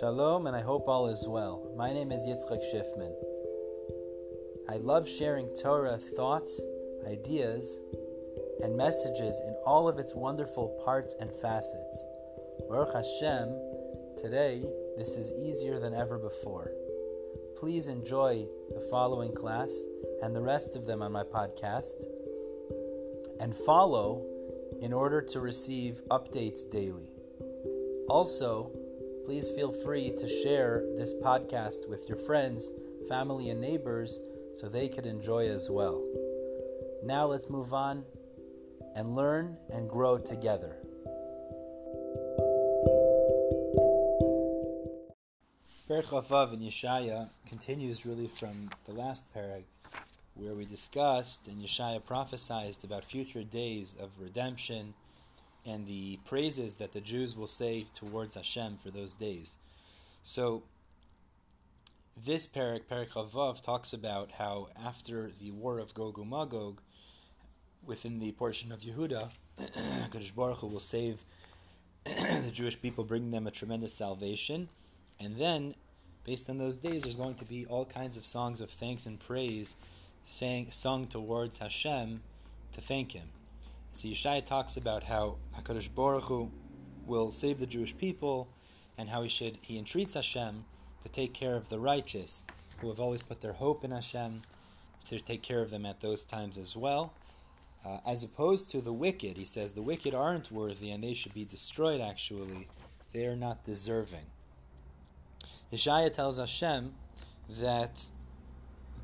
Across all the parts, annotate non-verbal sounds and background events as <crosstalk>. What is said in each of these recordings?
Shalom, and I hope all is well. My name is Yitzchak Schiffman. I love sharing Torah thoughts, ideas, and messages in all of its wonderful parts and facets. Baruch Hashem, today this is easier than ever before. Please enjoy the following class and the rest of them on my podcast, and follow in order to receive updates daily. Also, please feel free to share this podcast with your friends, family, and neighbors so they could enjoy as well. Now let's move on and learn and grow together. Perek in Yeshaya continues really from the last parak, where we discussed and Yeshaya prophesied about future days of redemption and the praises that the Jews will say towards Hashem for those days. So, this parak, Perek Chaf Vav, talks about how after the war of Gog and Magog, within the portion of Yehuda, <clears throat> Kadosh Baruch Hu will save <clears throat> the Jewish people, bring them a tremendous salvation, and then, based on those days, there's going to be all kinds of songs of thanks and praise, sang, sung towards Hashem to thank Him. So Yeshaya talks about how Hakadosh Baruch Hu will save the Jewish people, and how he should he entreats Hashem to take care of the righteous, who have always put their hope in Hashem, to take care of them at those times as well. Uh, as opposed to the wicked, he says the wicked aren't worthy and they should be destroyed. Actually, they are not deserving. Yeshaya tells Hashem that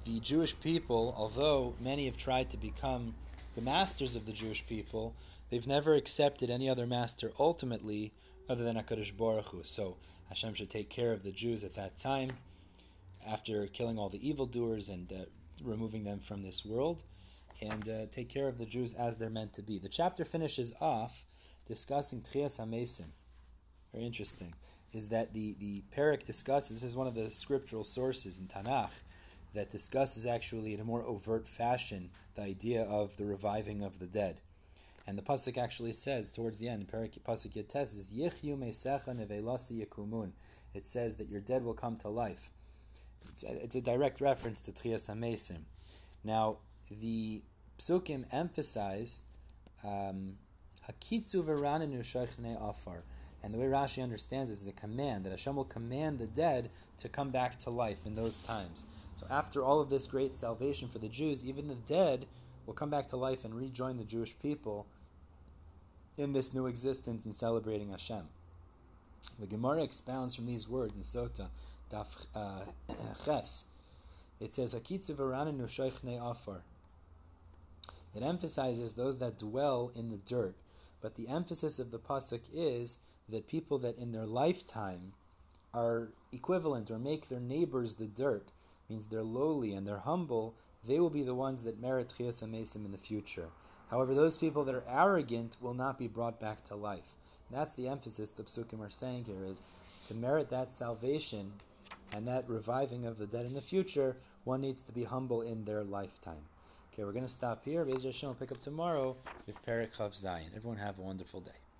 the Jewish people, although many have tried to become the masters of the Jewish people, they've never accepted any other master ultimately other than HaKadosh Baruch Hu. So Hashem should take care of the Jews at that time after killing all the evildoers and uh, removing them from this world and uh, take care of the Jews as they're meant to be. The chapter finishes off discussing Tchias HaMesim. Very interesting. Is that the, the Parak discusses, this is one of the scriptural sources in Tanakh, that discusses actually in a more overt fashion the idea of the reviving of the dead. And the pasuk actually says towards the end, pasuk Yud Tes says, "Yichyu mesecha nevelasi yakumun." It says that your dead will come to life. It's a, it's a direct reference to Tchias HaMesim. Now, the psukim emphasize um, hakitzu shaychne afar. And the way Rashi understands this is a command that Hashem will command the dead to come back to life in those times. So after all of this great salvation for the Jews, even the dead will come back to life and rejoin the Jewish people in this new existence in celebrating Hashem. The Gemara expounds from these words in Sota, Daf uh, <coughs> Ches. It says, Hakitzu v'ranenu shaychne afar. It emphasizes those that dwell in the dirt. But the emphasis of the pasuk is that people that in their lifetime are equivalent or make their neighbors the dirt, means they're lowly and they're humble, they will be the ones that merit Chias HaMesim in the future. However, those people that are arrogant will not be brought back to life. And that's the emphasis the psukim are saying here is to merit that salvation and that reviving of the dead in the future, one needs to be humble in their lifetime. Okay, we're going to stop here. Bezer Hashem will pick up tomorrow with Perek Zayin. Everyone have a wonderful day.